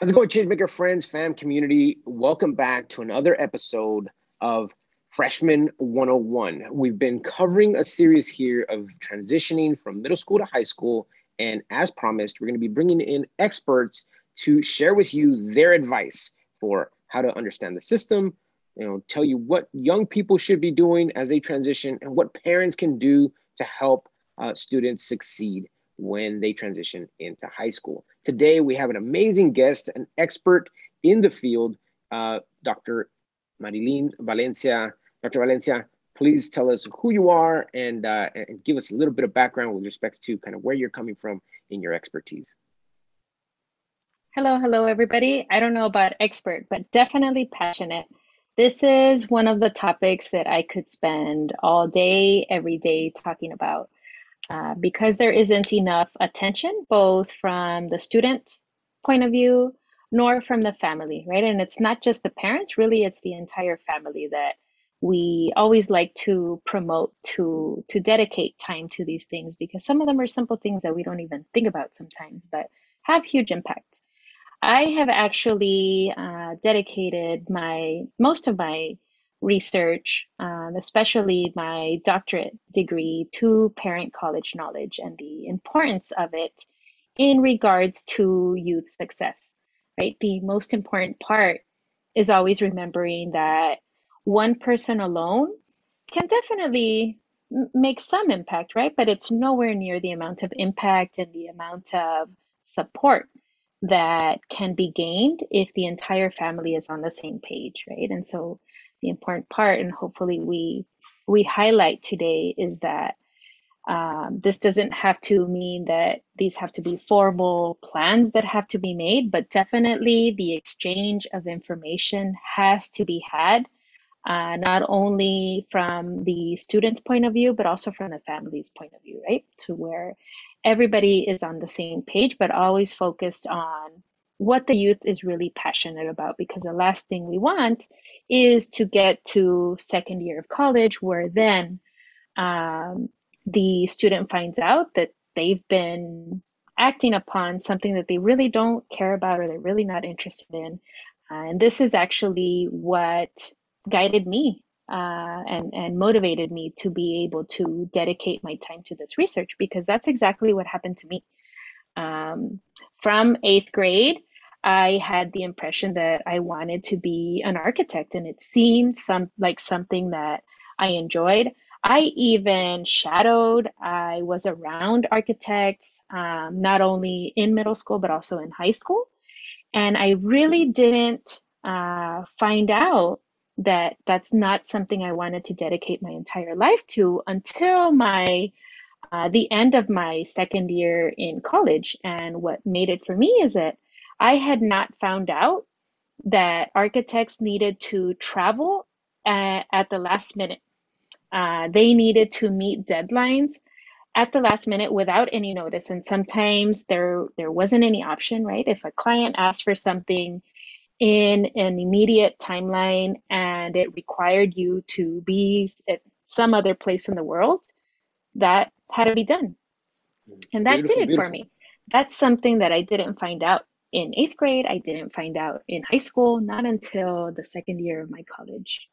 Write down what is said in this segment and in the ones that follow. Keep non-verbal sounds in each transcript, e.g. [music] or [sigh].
How's it going, Changemaker friends, fam, community? Welcome back to another episode of Freshman 101. We've been covering a series here of transitioning from middle school to high school. And as promised, we're going to be bringing in experts to share with you their advice for how to understand the system, you know, tell you what young people should be doing as they transition and what parents can do to help uh, students succeed when they transition into high school. Today, we have an amazing guest, an expert in the field, uh, Dr. Marilyn Valencia. Dr. Valencia, please tell us who you are and, uh, and give us a little bit of background with respects to kind of where you're coming from in your expertise. Hello, hello, everybody. I don't know about expert, but definitely passionate. This is one of the topics that I could spend all day, every day talking about. Uh, because there isn't enough attention, both from the student point of view, nor from the family, right? And it's not just the parents, really, it's the entire family that we always like to promote to to dedicate time to these things because some of them are simple things that we don't even think about sometimes but have huge impact i have actually uh, dedicated my most of my research, um, especially my doctorate degree, to parent college knowledge and the importance of it in regards to youth success, right? The most important part is always remembering that one person alone can definitely make some impact, right? But it's nowhere near the amount of impact and the amount of support that can be gained if the entire family is on the same page, right? And so the important part and hopefully we we highlight today is that um, this doesn't have to mean that these have to be formal plans that have to be made, but definitely the exchange of information has to be had, uh, not only from the student's point of view, but also from the family's point of view, right? To where everybody is on the same page, but always focused on what the youth is really passionate about because the last thing we want is to get to second year of college where then um, the student finds out that they've been acting upon something that they really don't care about or they're really not interested in. Uh, and this is actually what guided me uh, and and motivated me to be able to dedicate my time to this research because that's exactly what happened to me. Um, from eighth grade I had the impression that I wanted to be an architect, and it seemed some like something that I enjoyed. I even shadowed. I was around architects, um, not only in middle school but also in high school, and I really didn't uh, find out that that's not something I wanted to dedicate my entire life to until my uh, the end of my second year in college. And what made it for me is that I had not found out that architects needed to travel at, at the last minute. Uh, they needed to meet deadlines at the last minute without any notice. And sometimes there there wasn't any option, right? If a client asked for something in an immediate timeline and it required you to be at some other place in the world, that had to be done. Mm, and that beautiful, did it beautiful. for me. That's something that I didn't find out in eighth grade. I didn't find out in high school, not until the second year of my college.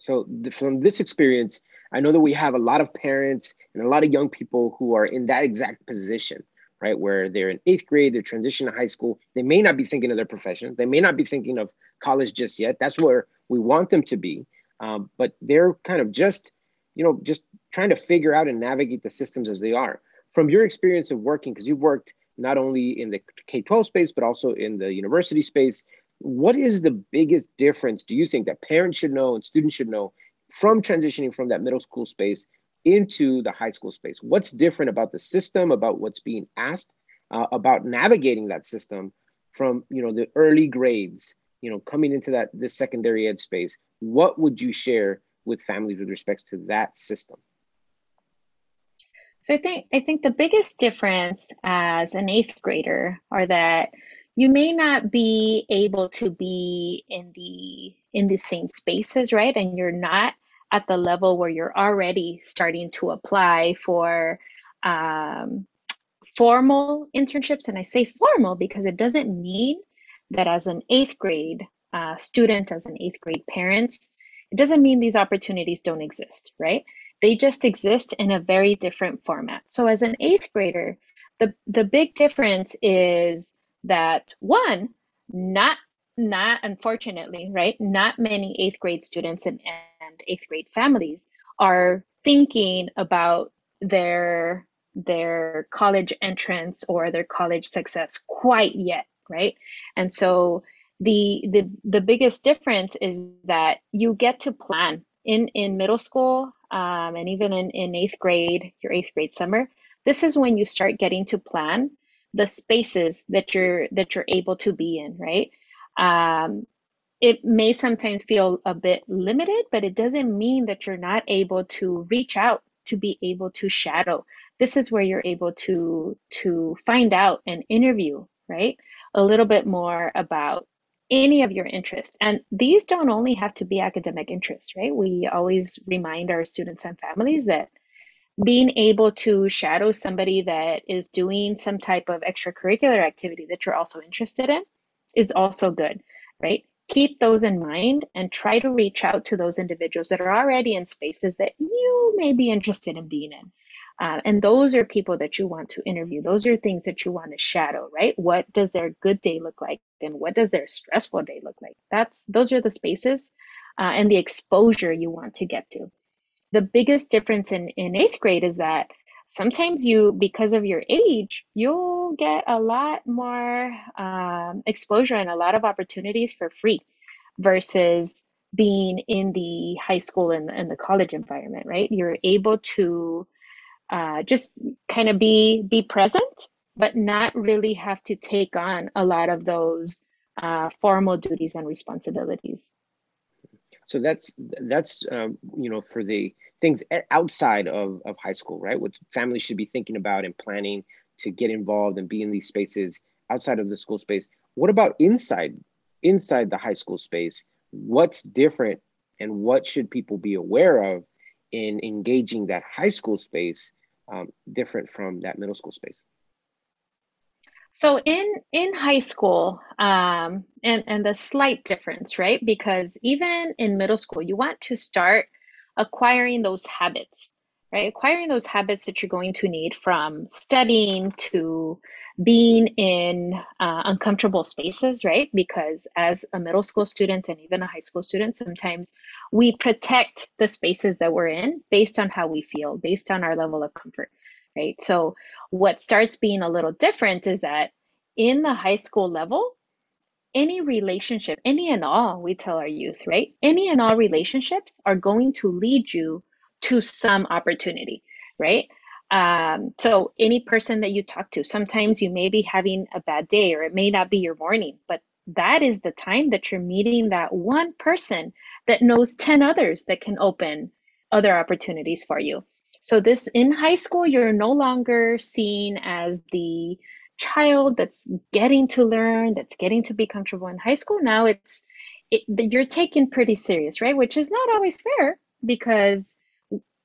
So, from this experience, I know that we have a lot of parents and a lot of young people who are in that exact position, right? Where they're in eighth grade, they're transitioning to high school. They may not be thinking of their profession, they may not be thinking of college just yet. That's where we want them to be. Um, but they're kind of just, you know, just trying to figure out and navigate the systems as they are. From your experience of working, because you've worked not only in the K 12 space, but also in the university space. What is the biggest difference, do you think, that parents should know and students should know from transitioning from that middle school space into the high school space? What's different about the system, about what's being asked, uh, about navigating that system from you know the early grades, you know, coming into that this secondary ed space? What would you share with families with respect to that system? So I think I think the biggest difference as an eighth grader are that you may not be able to be in the in the same spaces, right? And you're not at the level where you're already starting to apply for um, formal internships. And I say formal because it doesn't mean that as an eighth grade uh, student, as an eighth grade parent, it doesn't mean these opportunities don't exist, right? They just exist in a very different format. So as an eighth grader, the, the big difference is that one, not not unfortunately, right? Not many eighth grade students and, and eighth grade families are thinking about their their college entrance or their college success quite yet, right? And so the the the biggest difference is that you get to plan in in middle school um, and even in in eighth grade, your eighth grade summer. This is when you start getting to plan the spaces that you're that you're able to be in, right? Um, it may sometimes feel a bit limited, but it doesn't mean that you're not able to reach out to be able to shadow. This is where you're able to to find out and interview, right? A little bit more about any of your interests. And these don't only have to be academic interests, right? We always remind our students and families that being able to shadow somebody that is doing some type of extracurricular activity that you're also interested in is also good, right? Keep those in mind and try to reach out to those individuals that are already in spaces that you may be interested in being in. Uh, and those are people that you want to interview. Those are things that you want to shadow, right? What does their good day look like, and what does their stressful day look like? That's those are the spaces uh, and the exposure you want to get to. The biggest difference in in eighth grade is that sometimes you, because of your age, you'll get a lot more um, exposure and a lot of opportunities for free, versus being in the high school and, and the college environment, right? You're able to uh, just kind of be be present, but not really have to take on a lot of those uh, formal duties and responsibilities. So that's that's um, you know for the things outside of, of high school, right? What families should be thinking about and planning to get involved and be in these spaces outside of the school space. What about inside inside the high school space? What's different and what should people be aware of in engaging that high school space um, different from that middle school space? So in in high school, um, and and the slight difference, right? Because even in middle school, you want to start acquiring those habits right? Acquiring those habits that you're going to need from studying to being in uh, uncomfortable spaces, right? Because as a middle school student and even a high school student, sometimes we protect the spaces that we're in based on how we feel, based on our level of comfort, right? So, what starts being a little different is that in the high school level, any relationship, any and all, we tell our youth, right? Any and all relationships are going to lead you to some opportunity, right? Um, so any person that you talk to, sometimes you may be having a bad day or it may not be your morning, but that is the time that you're meeting that one person that knows 10 others that can open other opportunities for you. So this in high school, you're no longer seen as the child that's getting to learn, that's getting to be comfortable in high school. Now it's it, you're taken pretty serious, right? Which is not always fair because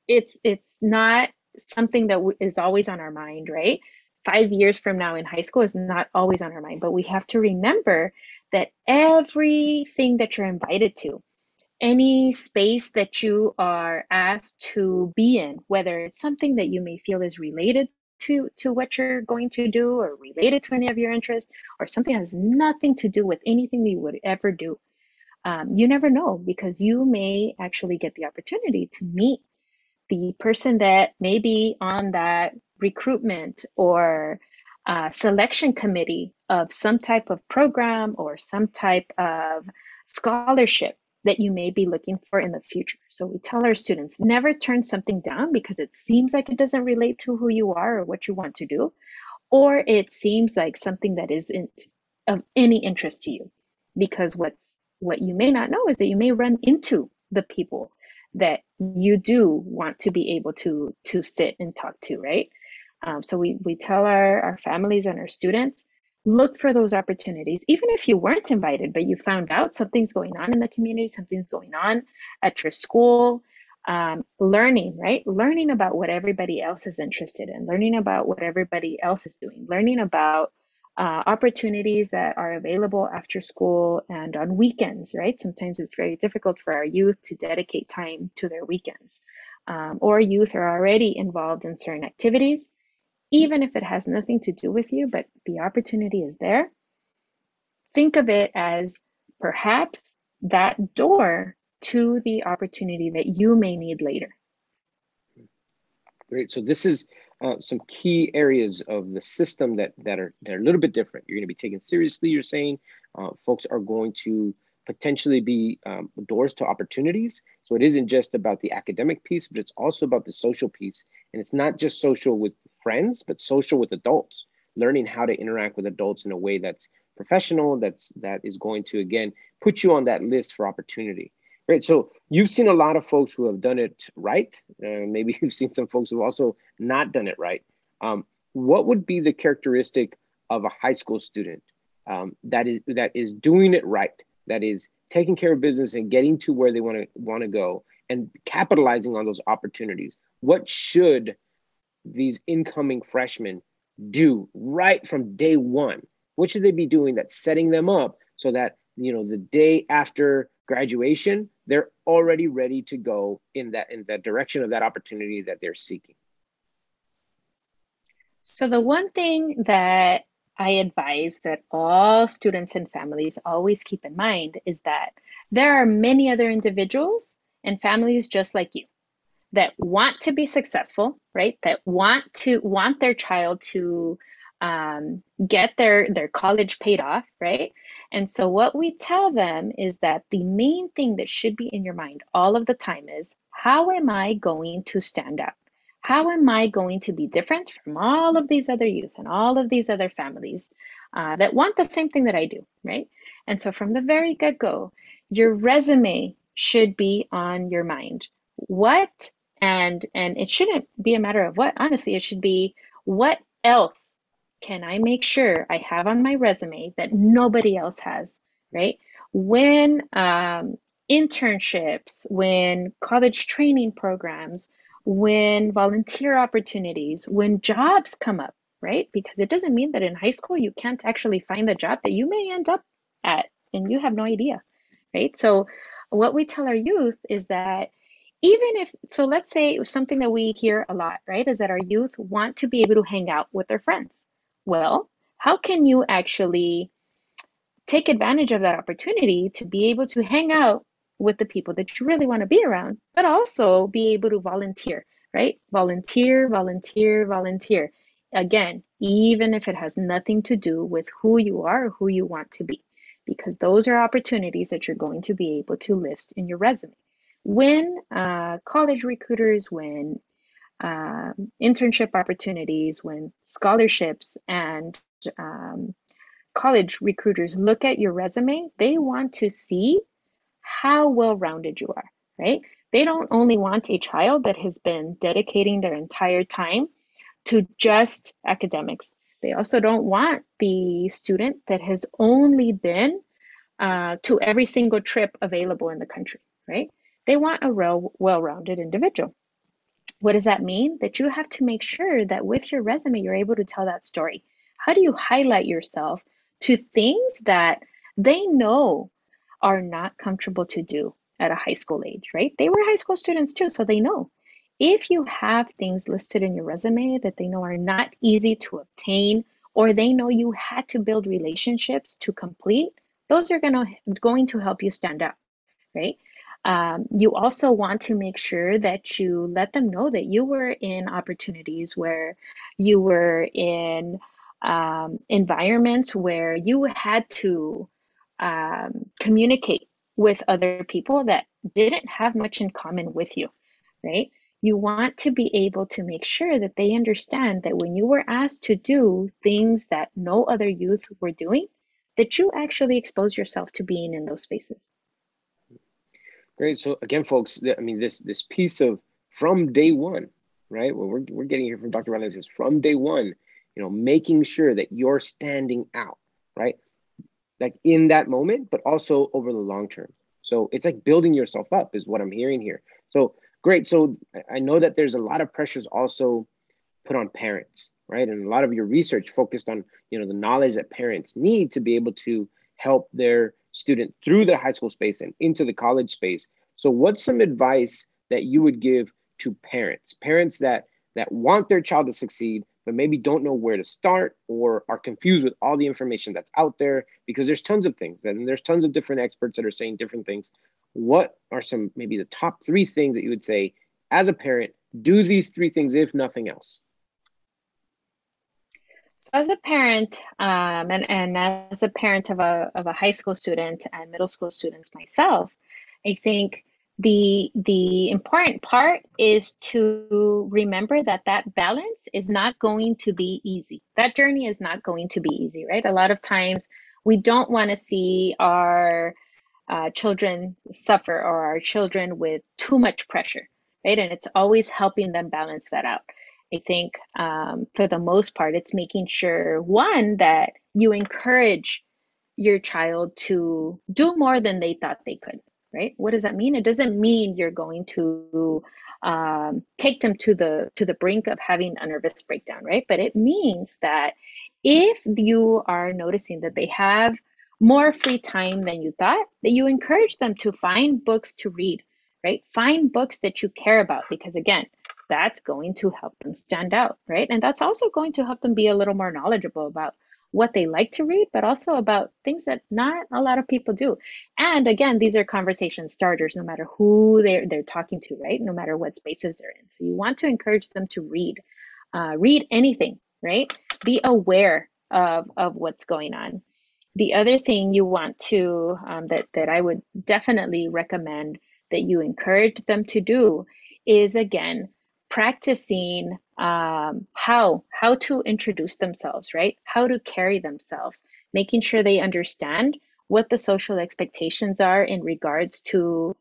it's it's not something that is always on our mind, right? Five years from now in high school is not always on our mind, but we have to remember that everything that you're invited to, any space that you are asked to be in, whether it's something that you may feel is related to to what you're going to do or related to any of your interests or something that has nothing to do with anything you would ever do um, you never know because you may actually get the opportunity to meet the person that may be on that recruitment or uh, selection committee of some type of program or some type of scholarship that you may be looking for in the future. So we tell our students never turn something down because it seems like it doesn't relate to who you are or what you want to do, or it seems like something that isn't of any interest to you. Because what's what you may not know is that you may run into the people that you do want to be able to to sit and talk to, right? Um, so we we tell our our families and our students look for those opportunities even if you weren't invited but you found out something's going on in the community something's going on at your school um, learning right learning about what everybody else is interested in learning about what everybody else is doing learning about uh, opportunities that are available after school and on weekends, right? Sometimes it's very difficult for our youth to dedicate time to their weekends. Um, or youth are already involved in certain activities, even if it has nothing to do with you, but the opportunity is there. Think of it as perhaps that door to the opportunity that you may need later. Great. So this is uh, some key areas of the system that that are that are a little bit different. You're going to be taken seriously. You're saying uh, folks are going to potentially be um, doors to opportunities. So it isn't just about the academic piece, but it's also about the social piece. And it's not just social with friends, but social with adults. Learning how to interact with adults in a way that's professional, that's that is going to again put you on that list for opportunity. Right. So you've seen a lot of folks who have done it right. Uh, maybe [laughs] you've seen some folks who've also not done it right. Um, what would be the characteristic of a high school student um, that is that is doing it right, that is taking care of business and getting to where they want to want to go and capitalizing on those opportunities? What should these incoming freshmen do right from day one? What should they be doing that's setting them up so that you know the day after graduation they're already ready to go in that in that direction of that opportunity that they're seeking. So the one thing that i advise that all students and families always keep in mind is that there are many other individuals and families just like you that want to be successful right? That want to want their child to um, get their their college paid off right and so, what we tell them is that the main thing that should be in your mind all of the time is how am I going to stand out? How am I going to be different from all of these other youth and all of these other families uh, that want the same thing that I do, right? And so, from the very get go, your resume should be on your mind. What and and it shouldn't be a matter of what honestly it should be what else can I make sure I have on my resume that nobody else has, right? When um, internships, when college training programs, when volunteer opportunities, when jobs come up, right? Because it doesn't mean that in high school you can't actually find the job that you may end up at and you have no idea, right? So, what we tell our youth is that even if, so let's say something that we hear a lot, right, is that our youth want to be able to hang out with their friends. Well, how can you actually take advantage of that opportunity to be able to hang out with the people that you really want to be around, but also be able to volunteer, right? Volunteer, volunteer, volunteer. Again, even if it has nothing to do with who you are or who you want to be, because those are opportunities that you're going to be able to list in your resume. When uh, college recruiters, when um, internship opportunities, when scholarships and um, college recruiters look at your resume, they want to see how well rounded you are, right? They don't only want a child that has been dedicating their entire time to just academics. They also don't want the student that has only been uh, to every single trip available in the country, right? They want a real well rounded individual. What does that mean? That you have to make sure that with your resume, you're able to tell that story. How do you highlight yourself to things that they know are not comfortable to do at a high school age, right? They were high school students too, so they know. If you have things listed in your resume that they know are not easy to obtain, or they know you had to build relationships to complete, those are gonna, going to help you stand out, right? Um, you also want to make sure that you let them know that you were in opportunities where you were in um, environments where you had to um, communicate with other people that didn't have much in common with you, right? You want to be able to make sure that they understand that when you were asked to do things that no other youth were doing, that you actually expose yourself to being in those spaces. Great. So again, folks, I mean, this this piece of from day one, right? Well, we're, we're getting here from Dr. Valdez is from day one, you know, making sure that you're standing out, right? Like in that moment, but also over the long term. So it's like building yourself up is what I'm hearing here. So great. So I know that there's a lot of pressures also put on parents, right? And a lot of your research focused on, you know, the knowledge that parents need to be able to help their student through the high school space and into the college space. So what's some advice that you would give to parents, parents that that want their child to succeed, but maybe don't know where to start or are confused with all the information that's out there because there's tons of things and there's tons of different experts that are saying different things. What are some maybe the top three things that you would say as a parent, do these three things if nothing else? So as a parent, um, and, and as a parent of a, of a high school student and middle school students myself, I think the the important part is to remember that that balance is not going to be easy. That journey is not going to be easy right? A lot of times we don't want to see our uh, children suffer or our children with too much pressure right? And it's always helping them balance that out i think um, for the most part it's making sure one that you encourage your child to do more than they thought they could right? What does that mean? It doesn't mean you're going to um, take them to the to the brink of having a nervous breakdown, right? But it means that if you are noticing that they have more free time than you thought, that you encourage them to find books to read, right? Find books that you care about because again, that's going to help them stand out, right? And that's also going to help them be a little more knowledgeable about what they like to read, but also about things that not a lot of people do. And again, these are conversation starters, no matter who they're they're talking to, right? No matter what spaces they're in. So you want to encourage them to read, uh, read anything, right? Be aware of of what's going on. The other thing you want to um, that that I would definitely recommend that you encourage them to do is again practicing um, how how to introduce themselves right? How to carry themselves making sure they understand what the social expectations are in regards to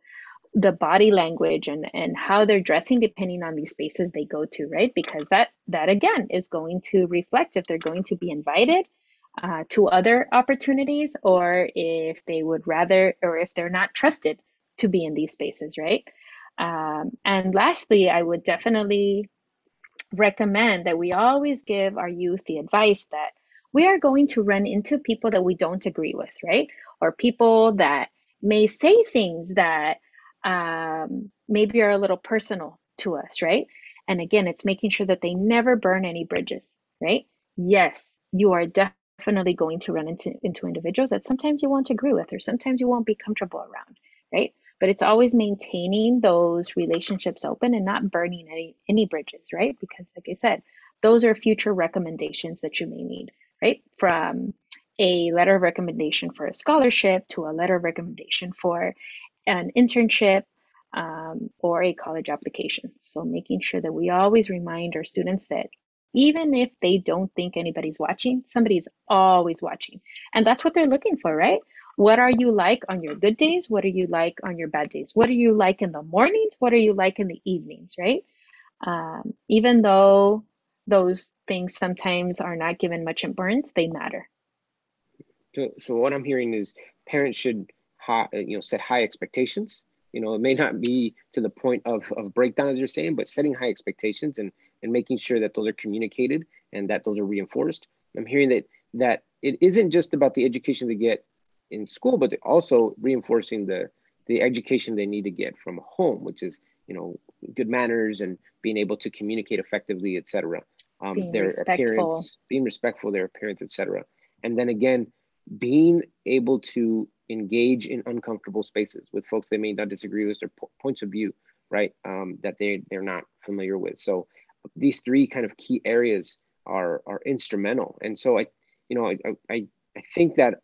the body language and and how they're dressing depending on these spaces they go to right? Because that that again is going to reflect if they're going to be invited uh, to other opportunities or if they would rather or if they're not trusted to be in these spaces right um, and lastly, I would definitely recommend that we always give our youth the advice that we are going to run into people that we don't agree with, right? Or people that may say things that um, maybe are a little personal to us, right? And again, it's making sure that they never burn any bridges, right? Yes, you are definitely going to run into, into individuals that sometimes you won't agree with or sometimes you won't be comfortable around, right? But it's always maintaining those relationships open and not burning any any bridges right? Because like i said those are future recommendations that you may need right? From a letter of recommendation for a scholarship to a letter of recommendation for an internship um, or a college application. So making sure that we always remind our students that even if they don't think anybody's watching somebody's always watching. And that's what they're looking for right what are you like on your good days? What are you like on your bad days? What are you like in the mornings? What are you like in the evenings, right? Um, even though those things sometimes are not given much importance, they matter. So, so what I'm hearing is parents should, high, you know, set high expectations. You know, it may not be to the point of, of breakdown as you're saying, but setting high expectations and and making sure that those are communicated and that those are reinforced. I'm hearing that that it isn't just about the education they get in school, but also reinforcing the the education they need to get from home, which is you know good manners and being able to communicate effectively, etc. Um, their respectful. appearance, being respectful, their appearance, etc. And then again, being able to engage in uncomfortable spaces with folks they may not disagree with their po- points of view, right? Um, that they they're not familiar with. So these three kind of key areas are are instrumental. And so I, you know, I I, I think that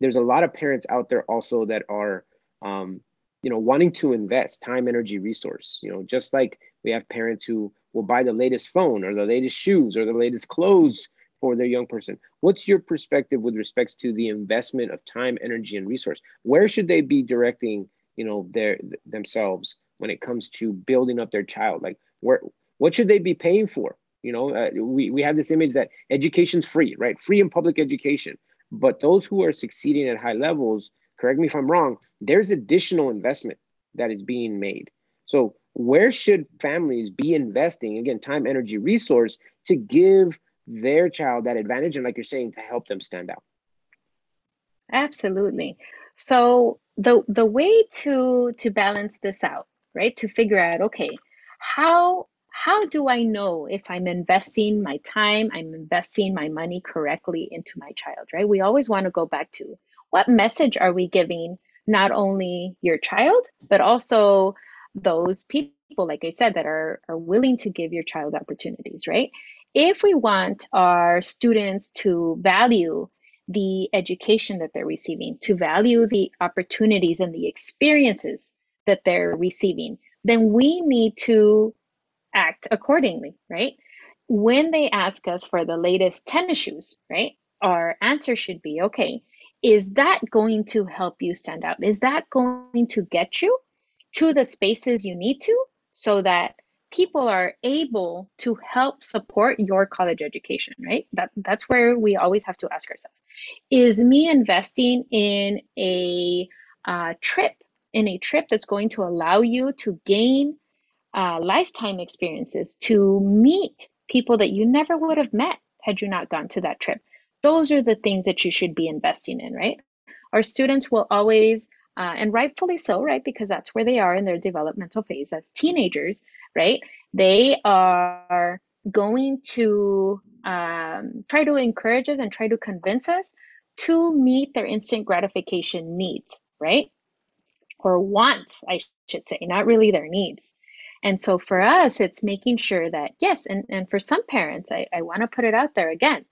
there's a lot of parents out there also that are um, you know wanting to invest time energy resource you know just like we have parents who will buy the latest phone or the latest shoes or the latest clothes for their young person. What's your perspective with respects to the investment of time energy and resource? Where should they be directing you know their themselves when it comes to building up their child? Like where what should they be paying for? You know uh, we, we have this image that education's free right? Free and public education but those who are succeeding at high levels, correct me if I'm wrong, there's additional investment that is being made. So, where should families be investing, again, time, energy, resource to give their child that advantage and like you're saying to help them stand out absolutely so the the way to to balance this out right to figure out okay how how do i know if i'm investing my time i'm investing my money correctly into my child right? We always want to go back to what message are we giving not only your child but also those people like i said that are are willing to give your child opportunities right? If we want our students to value the education that they're receiving, to value the opportunities and the experiences that they're receiving, then we need to act accordingly, right? When they ask us for the latest tennis shoes, right? Our answer should be okay, is that going to help you stand out? Is that going to get you to the spaces you need to so that people are able to help support your college education, right? That that's where we always have to ask ourselves: Is me investing in a uh, trip, in a trip that's going to allow you to gain uh, lifetime experiences, to meet people that you never would have met had you not gone to that trip? Those are the things that you should be investing in, right? Our students will always uh, and rightfully so, right? Because that's where they are in their developmental phase as teenagers, right? They are going to um, try to encourage us and try to convince us to meet their instant gratification needs, right? Or wants, I should say, not really their needs. And so for us, it's making sure that, yes, and, and for some parents, I, I want to put it out there again,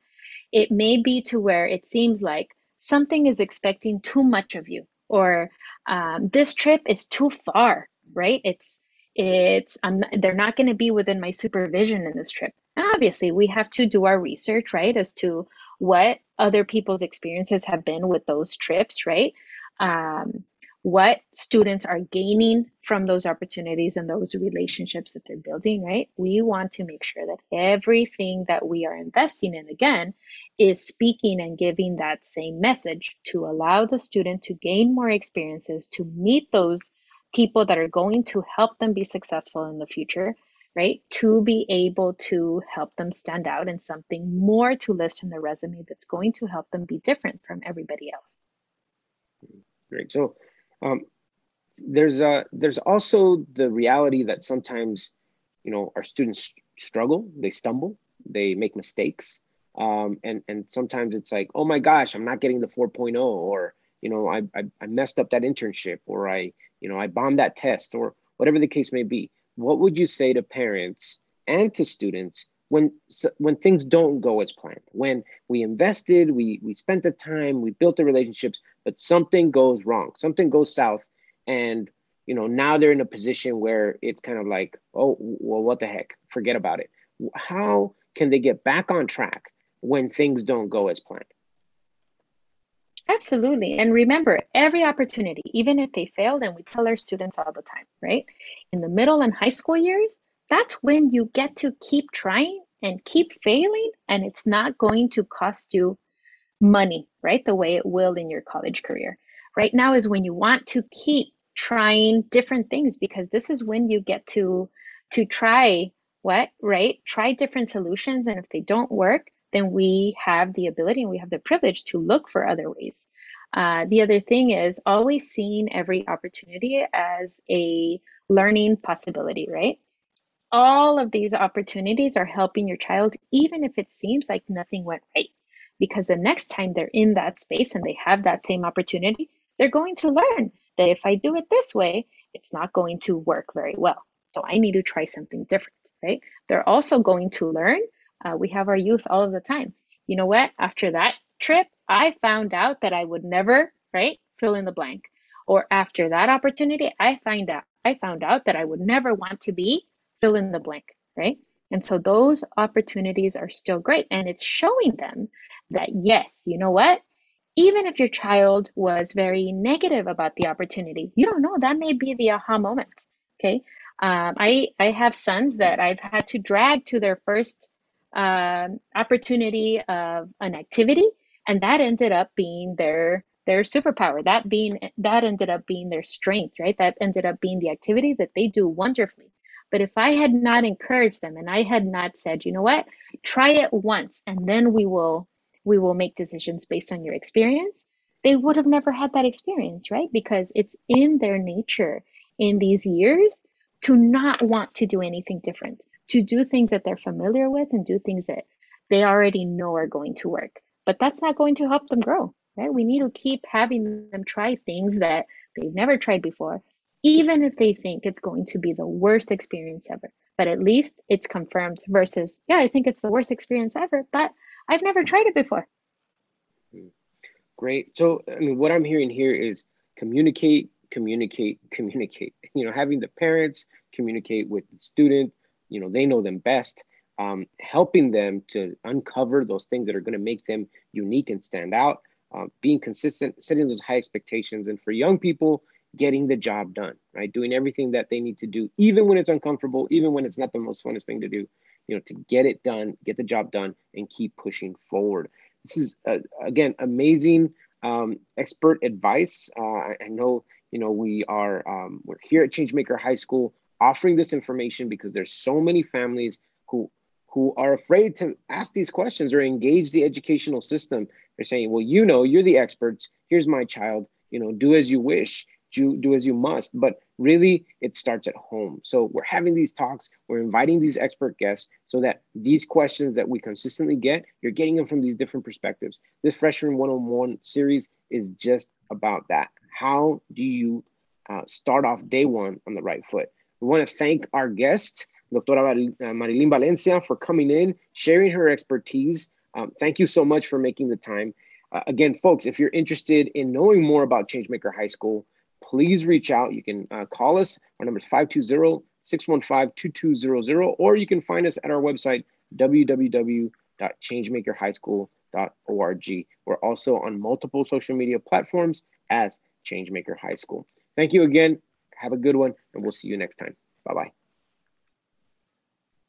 it may be to where it seems like something is expecting too much of you or um, this trip is too far, right? It's it's I'm they're not going to be within my supervision in this trip. And obviously, we have to do our research, right, as to what other people's experiences have been with those trips, right? Um, what students are gaining from those opportunities and those relationships that they're building, right? We want to make sure that everything that we are investing in, again, is speaking and giving that same message to allow the student to gain more experiences, to meet those people that are going to help them be successful in the future, right? To be able to help them stand out and something more to list in their resume that's going to help them be different from everybody else. Great. So, um, there's a there's also the reality that sometimes, you know, our students struggle, they stumble, they make mistakes, um, and and sometimes it's like, oh my gosh, I'm not getting the 4.0, or you know, I, I I messed up that internship, or I you know I bombed that test, or whatever the case may be. What would you say to parents and to students when when things don't go as planned. When we invested we we spent the time we built the relationships but something goes wrong. Something goes south and you know now they're in a position where it's kind of like oh well what the heck? Forget about it. How can they get back on track when things don't go as planned? Absolutely. And remember, every opportunity, even if they failed, and we tell our students all the time, right? In the middle and high school years, that's when you get to keep trying and keep failing, and it's not going to cost you money, right? The way it will in your college career. Right now is when you want to keep trying different things because this is when you get to to try what right try different solutions and if they don't work then we have the ability and we have the privilege to look for other ways uh, the other thing is always seeing every opportunity as a learning possibility right all of these opportunities are helping your child, even if it seems like nothing went right. Because the next time they're in that space and they have that same opportunity, they're going to learn that if I do it this way, it's not going to work very well. So I need to try something different, right? They're also going to learn. Uh, we have our youth all of the time. You know what? After that trip, I found out that I would never, right? Fill in the blank. Or after that opportunity, I find out I found out that I would never want to be fill in the blank, right? And so those opportunities are still great. And it's showing them that, yes, you know what? Even if your child was very negative about the opportunity, you don't know, that may be the aha moment. Okay. Um, I, I have sons that I've had to drag to their first uh, opportunity of an activity, and that ended up being their their superpower. That being that ended up being their strength, right? That ended up being the activity that they do wonderfully But if I had not encouraged them and I had not said, you know what, try it once and then we will we will make decisions based on your experience, they would have never had that experience, right? Because it's in their nature in these years to not want to do anything different, to do things that they're familiar with and do things that they already know are going to work. But that's not going to help them grow, right? We need to keep having them try things that they've never tried before, even if they think it's going to be the worst experience ever. But at least it's confirmed versus, yeah, I think it's the worst experience ever, but I've never tried it before. Great. So, I mean, what I'm hearing here is communicate, communicate, communicate. [laughs] You know, having the parents communicate with the student, you know, they know them best, um, helping them to uncover those things that are going to make them unique and stand out, uh, being consistent, setting those high expectations. And for young people, getting the job done, right? Doing everything that they need to do, even when it's uncomfortable, even when it's not the most funnest thing to do, you know, to get it done, get the job done, and keep pushing forward. This is, uh, again, amazing um, expert advice. Uh, I, know, you know, we are, um, we're here at Changemaker High School offering this information because there's so many families who who are afraid to ask these questions or engage the educational system. They're saying, well, you know, you're the experts. Here's my child, you know, do as you wish do, do as you must. But really, it starts at home. So we're having these talks, we're inviting these expert guests so that these questions that we consistently get, you're getting them from these different perspectives. This Freshman 101 series is just about that. How do you uh, start off day one on the right foot? We want to thank our guest, Dr. uh, Marilyn Valencia, for coming in, sharing her expertise. Um, thank you so much for making the time. Uh, again, folks, if you're interested in knowing more about Changemaker High School, please reach out. You can uh, call us. Our number is 520 615 2200, or you can find us at our website, www.changemakerhighschool.org. We're also on multiple social media platforms as Changemaker High School. Thank you again. Have a good one, and we'll see you next time. Bye bye.